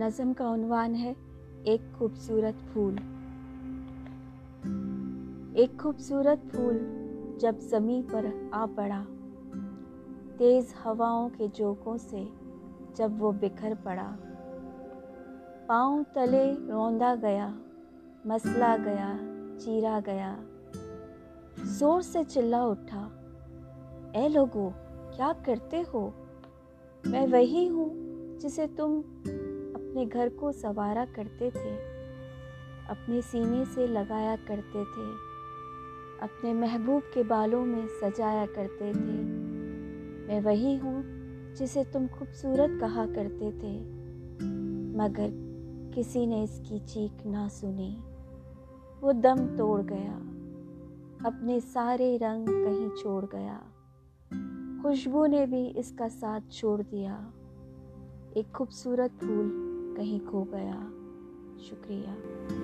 نظم کا عنوان ہے، ایک خوبصورت پھول۔ ایک خوبصورت پھول جب زمیں پر آ پڑا، تیز ہواؤں کے جوکوں سے جب وہ بکھر پڑا۔ پاؤں تلے روندا گیا، مسلا گیا، چیرا گیا۔ زور سے چلا اٹھا، اے لوگو، کیا کرتے ہو؟ میں وہی ہوں جسے تم اپنے گھر کو سوارا کرتے تھے، اپنے سینے سے لگایا کرتے تھے، اپنے محبوب کے بالوں میں سجایا کرتے تھے۔ میں وہی ہوں جسے تم خوبصورت کہا کرتے تھے، مگر کسی نے اس کی چیخ نہ سنی۔ وہ دم توڑ گیا، اپنے سارے رنگ کہیں چھوڑ گیا۔ خوشبو نے بھی اس کا ساتھ چھوڑ دیا۔ ایک خوبصورت پھول کہیں کھو گیا شکریہ۔